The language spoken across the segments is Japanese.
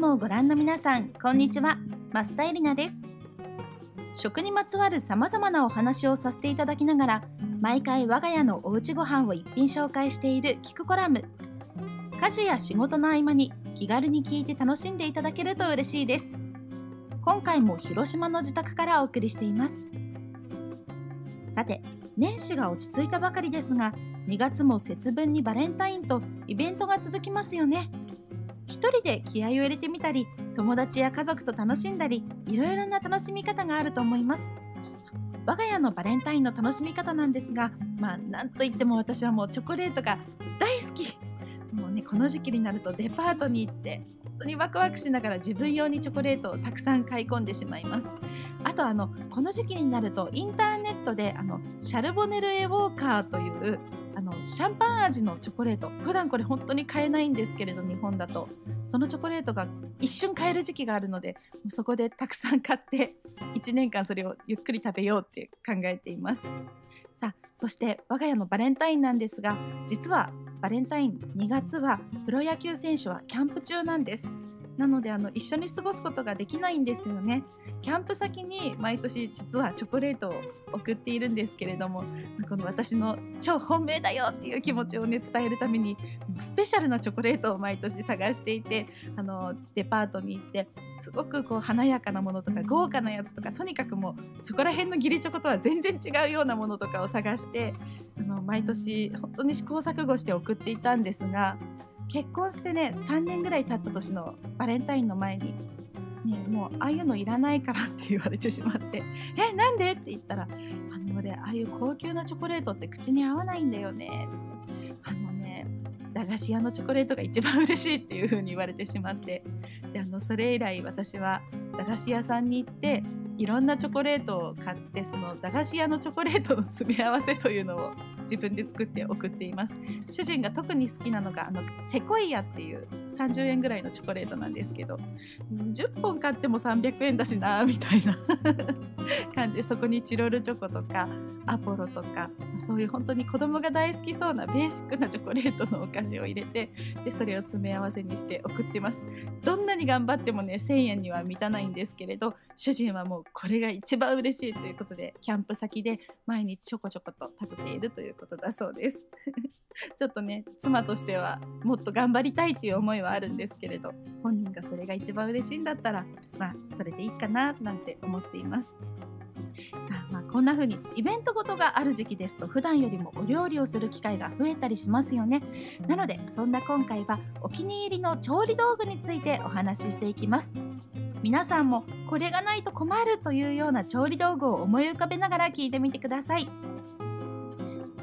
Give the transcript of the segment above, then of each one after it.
もご覧の皆さんこんにちは。増田絵里奈です。食にまつわるさまざまなお話をさせていただきながら毎回我が家のおうちご飯を一品紹介しているキクコラム。家事や仕事の合間に気軽に聞いて楽しんでいただけると嬉しいです。今回も広島の自宅からお送りしています。さて年始が落ち着いたばかりですが2月も節分にバレンタインとイベントが続きますよね。一人で気合を入れてみたり友達や家族と楽しんだりいろいろな楽しみ方があると思います。我が家のバレンタインの楽しみ方なんですがまあなんといっても私はもうチョコレートが大好き。もうねこの時期になるとデパートに行って本当にワクワクしながら自分用にチョコレートをたくさん買い込んでしまいます。あとあのこの時期になるとインターネットであのシャルボネルエウォーカーというのシャンパン味のチョコレート。普段これ本当に買えないんですけれど日本だと。そのチョコレートが一瞬買える時期があるのでそこでたくさん買って 1年間それをゆっくり食べようって考えています。さあそして我が家のバレンタインなんですが実はバレンタイン2月はプロ野球選手はキャンプ中なんです。なのであの一緒に過ごすことができないんですよね。キャンプ先に毎年実はチョコレートを送っているんですけれどもこの私の超本命だよっていう気持ちをね伝えるためにスペシャルなチョコレートを毎年探していてあのデパートに行ってすごくこう華やかなものとか豪華なやつとかとにかくもうそこら辺の義理チョコとは全然違うようなものとかを探してあの毎年本当に試行錯誤して送っていたんですが結婚してね3年ぐらい経った年のバレンタインの前にね、もうああいうのいらないからって言われてしまって「えなんで?」って言ったら「あの俺ああいう高級なチョコレートって口に合わないんだよね」あのね駄菓子屋のチョコレートが一番嬉しいっていう風に言われてしまってであのそれ以来私は駄菓子屋さんに行っていろんなチョコレートを買ってその駄菓子屋のチョコレートの詰め合わせというのを自分で作って送っています。主人が特に好きなのがあのセコイアっていう30円ぐらいのチョコレートなんですけど10本買っても300円だしなみたいな 感じでそこにチロルチョコとかアポロとかそういう本当に子供が大好きそうなベーシックなチョコレートのお菓子を入れてでそれを詰め合わせにして送ってます。どんなに頑張ってもね1000円には満たないんですけれど主人はもうこれが一番嬉しいということでキャンプ先で毎日ちょこちょこと食べているということだそうです。ちょっとね妻としてはもっと頑張りたいっていう思いはあるんですけれど本人がそれが一番嬉しいんだったらまあそれでいいかななんて思っています。さあまあこんな風にイベントごとがある時期ですと普段よりもお料理をする機会が増えたりしますよね。なのでそんな今回はお気に入りの調理道具についてお話ししていきます。皆さんもこれがないと困るというような調理道具を思い浮かべながら聞いてみてください。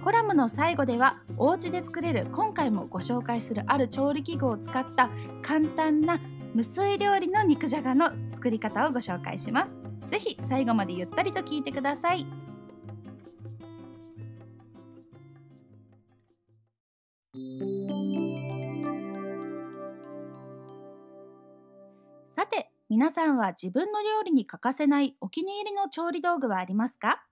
コラムの最後ではお家で作れる今回もご紹介するある調理器具を使った簡単な無水料理の肉じゃがの作り方をご紹介します。ぜひ最後までゆったりと聞いてください。さて皆さんは自分の料理に欠かせないお気に入りの調理道具はありますか？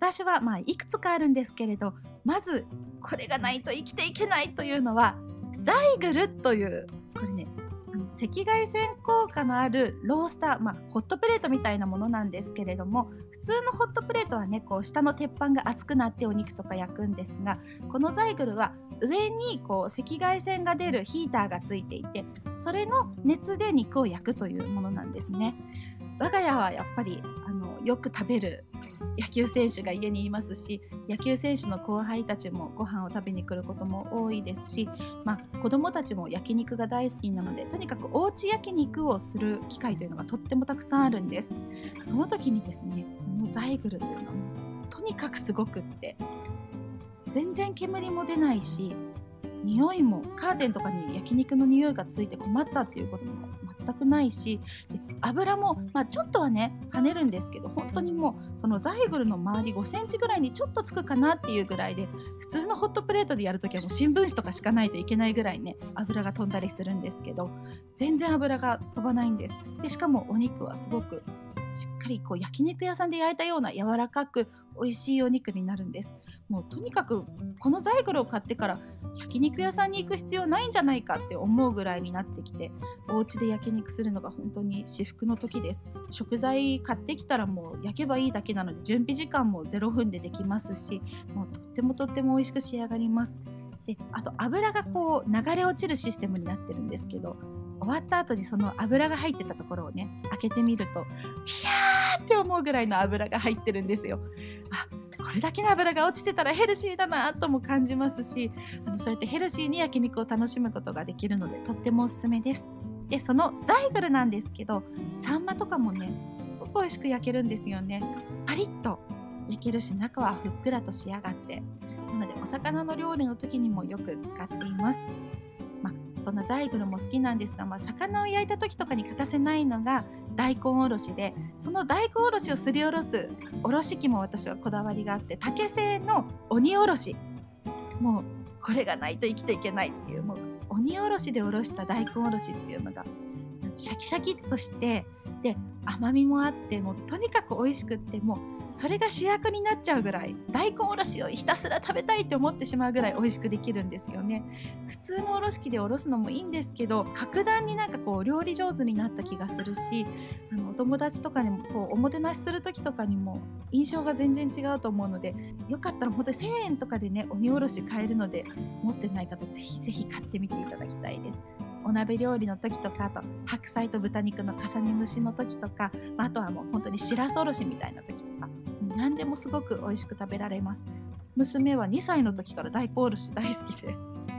私はまあいくつかあるんですけれどまずこれがないと生きていけないというのはザイグルというこれねあの赤外線効果のあるロースター、まあ、ホットプレートみたいなものなんですけれども普通のホットプレートはねこう下の鉄板が熱くなってお肉とか焼くんですがこのザイグルは上にこう赤外線が出るヒーターがついていてそれの熱で肉を焼くというものなんですね。我が家はやっぱりあのよく食べる野球選手が家にいますし野球選手の後輩たちもご飯を食べに来ることも多いですし、まあ、子どもたちも焼肉が大好きなのでとにかくおうち焼肉をする機会というのがとってもたくさんあるんです。その時にですねこのザイグルというのはとにかくすごくって全然煙も出ないし匂いもカーテンとかに焼肉の匂いがついて困ったっていうことも全くないし油も、まあ、ちょっとはね跳ねるんですけど本当にもうそのザイグルの周り5センチぐらいにちょっとつくかなっていうぐらいで普通のホットプレートでやるときはもう新聞紙とかしかないといけないぐらいね油が飛んだりするんですけど全然油が飛ばないんです。でしかもお肉はすごくしっかりこう焼肉屋さんで焼いたような柔らかく美味しいお肉になるんです。もうとにかくこのザイグルを買ってから焼肉屋さんに行く必要ないんじゃないかって思うぐらいになってきてお家で焼肉するのが本当に至福の時です。食材買ってきたらもう焼けばいいだけなので準備時間も0分でできますしもうとってもとっても美味しく仕上がります。であと油がこう流れ落ちるシステムになってるんですけど終わった後にその油が入ってたところをね開けてみるとヒャーって思うぐらいの油が入ってるんですよ。あこれだけの油が落ちてたらヘルシーだなとも感じますしあのそうやってヘルシーに焼肉を楽しむことができるのでとってもおすすめです。でそのザイグルなんですけどサンマとかもねすごく美味しく焼けるんですよね。パリッと焼けるし中はふっくらと仕上がってなのでお魚の料理の時にもよく使っています。まあ、そんなザイグルも好きなんですが、まあ、魚を焼いた時とかに欠かせないのが大根おろしでその大根おろしをすりおろすおろし器も私はこだわりがあって竹製の鬼おろし。もうこれがないと生きていけないっていうもう鬼おろしでおろした大根おろしっていうのがシャキシャキっとしてで甘みもあってもうとにかく美味しくってもうそれが主役になっちゃうぐらい大根おろしをひたすら食べたいって思ってしまうぐらい美味しくできるんですよね。普通のおろし器でおろすのもいいんですけど格段になんかこう料理上手になった気がするしあのお友達とかにもこうおもてなしする時とかにも印象が全然違うと思うのでよかったら本当に1000円とかでね鬼おろし買えるので持ってない方ぜひぜひ買ってみていただきたいです。お鍋料理の時とかあと白菜と豚肉の重ね蒸しの時とかまあとはもう本当にしらすおろしみたいな時とか何でもすごく美味しく食べられます。娘は2歳の時から大根おろし大好きで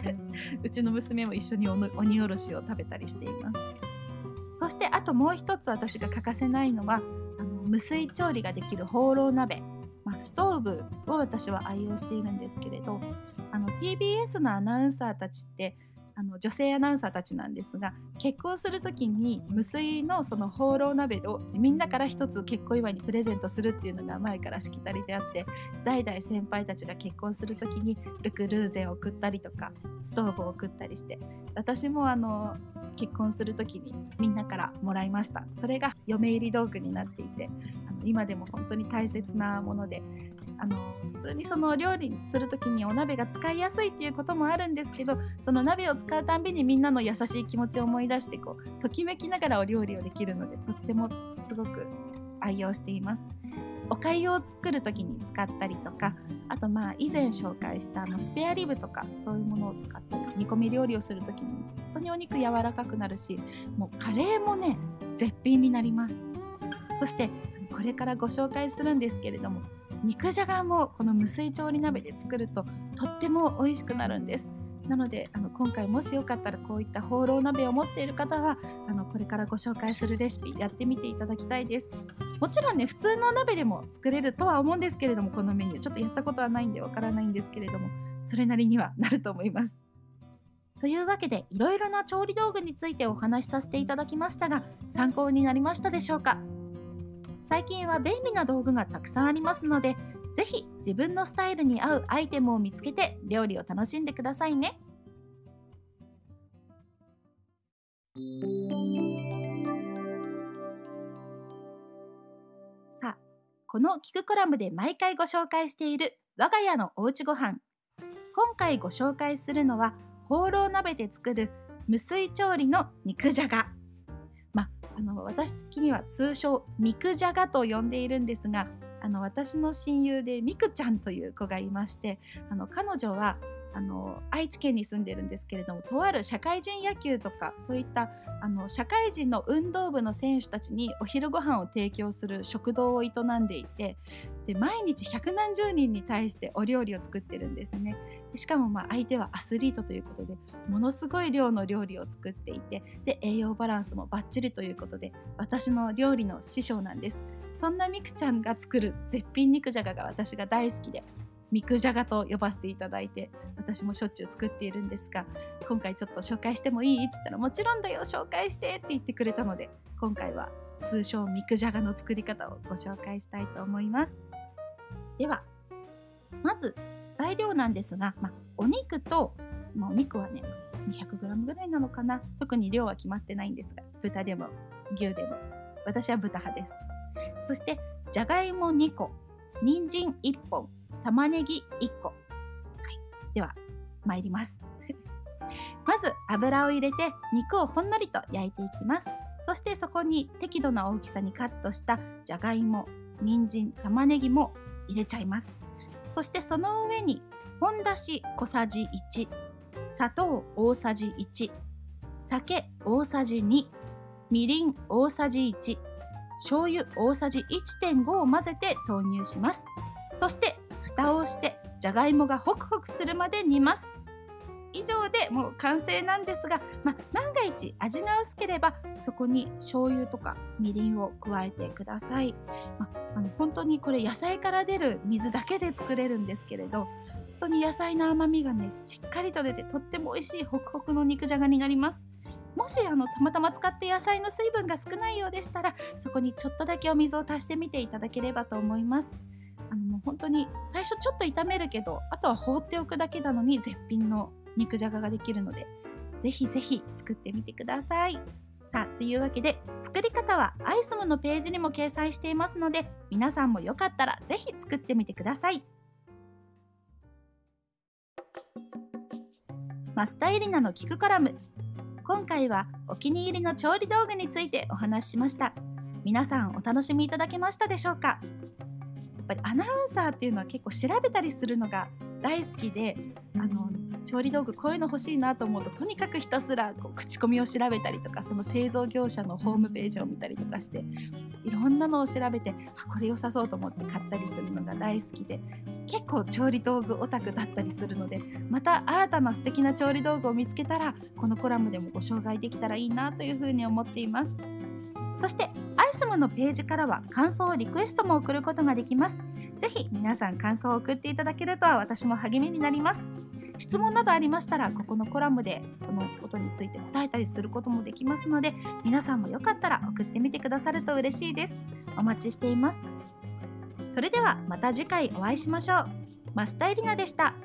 うちの娘も一緒に鬼おろしを食べたりしています。そしてあともう一つ私が欠かせないのはあの無水調理ができるホーロー鍋、まあ、ストーブを私は愛用しているんですけれどあの TBS のアナウンサーたちってあの女性アナウンサーたちなんですが結婚する時に無水のそのホーロー鍋をみんなから一つ結婚祝いにプレゼントするっていうのが前からしきたりであって代々先輩たちが結婚する時にルクルーゼを送ったりとかストーブを送ったりして私もあの結婚する時にみんなからもらいました。それが嫁入り道具になっていてあの今でも本当に大切なものであの普通にその料理する時にお鍋が使いやすいっていうこともあるんですけどその鍋を使うたんびにみんなの優しい気持ちを思い出してこうときめきながらお料理をできるのでとってもすごく愛用しています。お粥を作る時に使ったりとかあとまあ以前紹介したあのスペアリブとかそういうものを使ったり煮込み料理をする時に本当にお肉柔らかくなるしもうカレーもね絶品になりますそしてこれからご紹介するんですけれども肉じゃがもこの無水調理鍋で作るととっても美味しくなるんです。なのであの今回もしよかったらこういったホーロー鍋を持っている方はあのこれからご紹介するレシピやってみていただきたいです。もちろんね普通の鍋でも作れるとは思うんですけれどもこのメニューちょっとやったことはないんでわからないんですけれどもそれなりにはなると思います。というわけでいろいろな調理道具についてお話しさせていただきましたが参考になりましたでしょうか？最近は便利な道具がたくさんありますので、ぜひ自分のスタイルに合うアイテムを見つけて料理を楽しんでくださいね。さあ、このキクコラムで毎回ご紹介している我が家のおうちご飯。今回ご紹介するのは、ホーロー鍋で作る無水調理の肉じゃが。あの私的には通称ミクジャガと呼んでいるんですがあの私の親友でミクちゃんという子がいましてあの彼女はあの愛知県に住んでるんですけれどもとある社会人野球とかそういったあの社会人の運動部の選手たちにお昼ご飯を提供する食堂を営んでいてで毎日百何十人に対してお料理を作ってるんですね。しかもまあ相手はアスリートということでものすごい量の料理を作っていてで栄養バランスもバッチリということで私の料理の師匠なんです。そんなみくちゃんが作る絶品肉じゃがが私が大好きで肉じゃがと呼ばせていただいて私もしょっちゅう作っているんですが今回ちょっと紹介してもいいって言ったらもちろんだよ紹介してって言ってくれたので今回は通称肉じゃがの作り方をご紹介したいと思います。ではまず材料なんですが、まあ、お肉と、まあ、お肉はね 200g ぐらいなのかな。特に量は決まってないんですが豚でも牛でも。私は豚派です。そしてじゃがいも2個人参1本玉ねぎ1個、はい、では参ります。まず油を入れて肉をほんのりと焼いていきます。そしてそこに適度な大きさにカットしたじゃがいも人参玉ねぎも入れちゃいます。そしてその上に本だし小さじ1砂糖大さじ1酒大さじ2みりん大さじ1醤油大さじ1.5を混ぜて投入します。そして蓋をしてじゃがいもがホクホクするまで煮ます。以上でもう完成なんですが、まあ、万が一味が薄ければそこに醤油とかみりんを加えてください、ま、あの本当にこれ野菜から出る水だけで作れるんですけれど本当に野菜の甘みがねしっかりと出てとっても美味しいホクホクの肉じゃがになりますもしあのたまたま使って野菜の水分が少ないようでしたらそこにちょっとだけお水を足してみていただければと思いますあのもう本当に最初ちょっと炒めるけどあとは放っておくだけなのに絶品の肉じゃがができるので、ぜひぜひ作ってみてください。さあ、というわけで、作り方はアイスムのページにも掲載していますので、皆さんもよかったらぜひ作ってみてください。マスタエリナの聞くコラム。今回はお気に入りの調理道具についてお話ししました。皆さんお楽しみいただけましたでしょうか？ぱりアナウンサーっていうのは結構調べたりするのが大好きであの調理道具こういうの欲しいなと思うととにかくひたすらこう口コミを調べたりとかその製造業者のホームページを見たりとかしていろんなのを調べてあこれ良さそうと思って買ったりするのが大好きで結構調理道具オタクだったりするのでまた新たな素敵な調理道具を見つけたらこのコラムでもご紹介できたらいいなというふうに思っています。そしてアイスムのページからは感想リクエストも送ることができます。ぜひ皆さん感想を送っていただけると私も励みになります。質問などありましたらここのコラムでそのことについて答えたりすることもできますので皆さんもよかったら送ってみてくださると嬉しいですお待ちしていますそれではまた次回お会いしましょうマスタイリナでした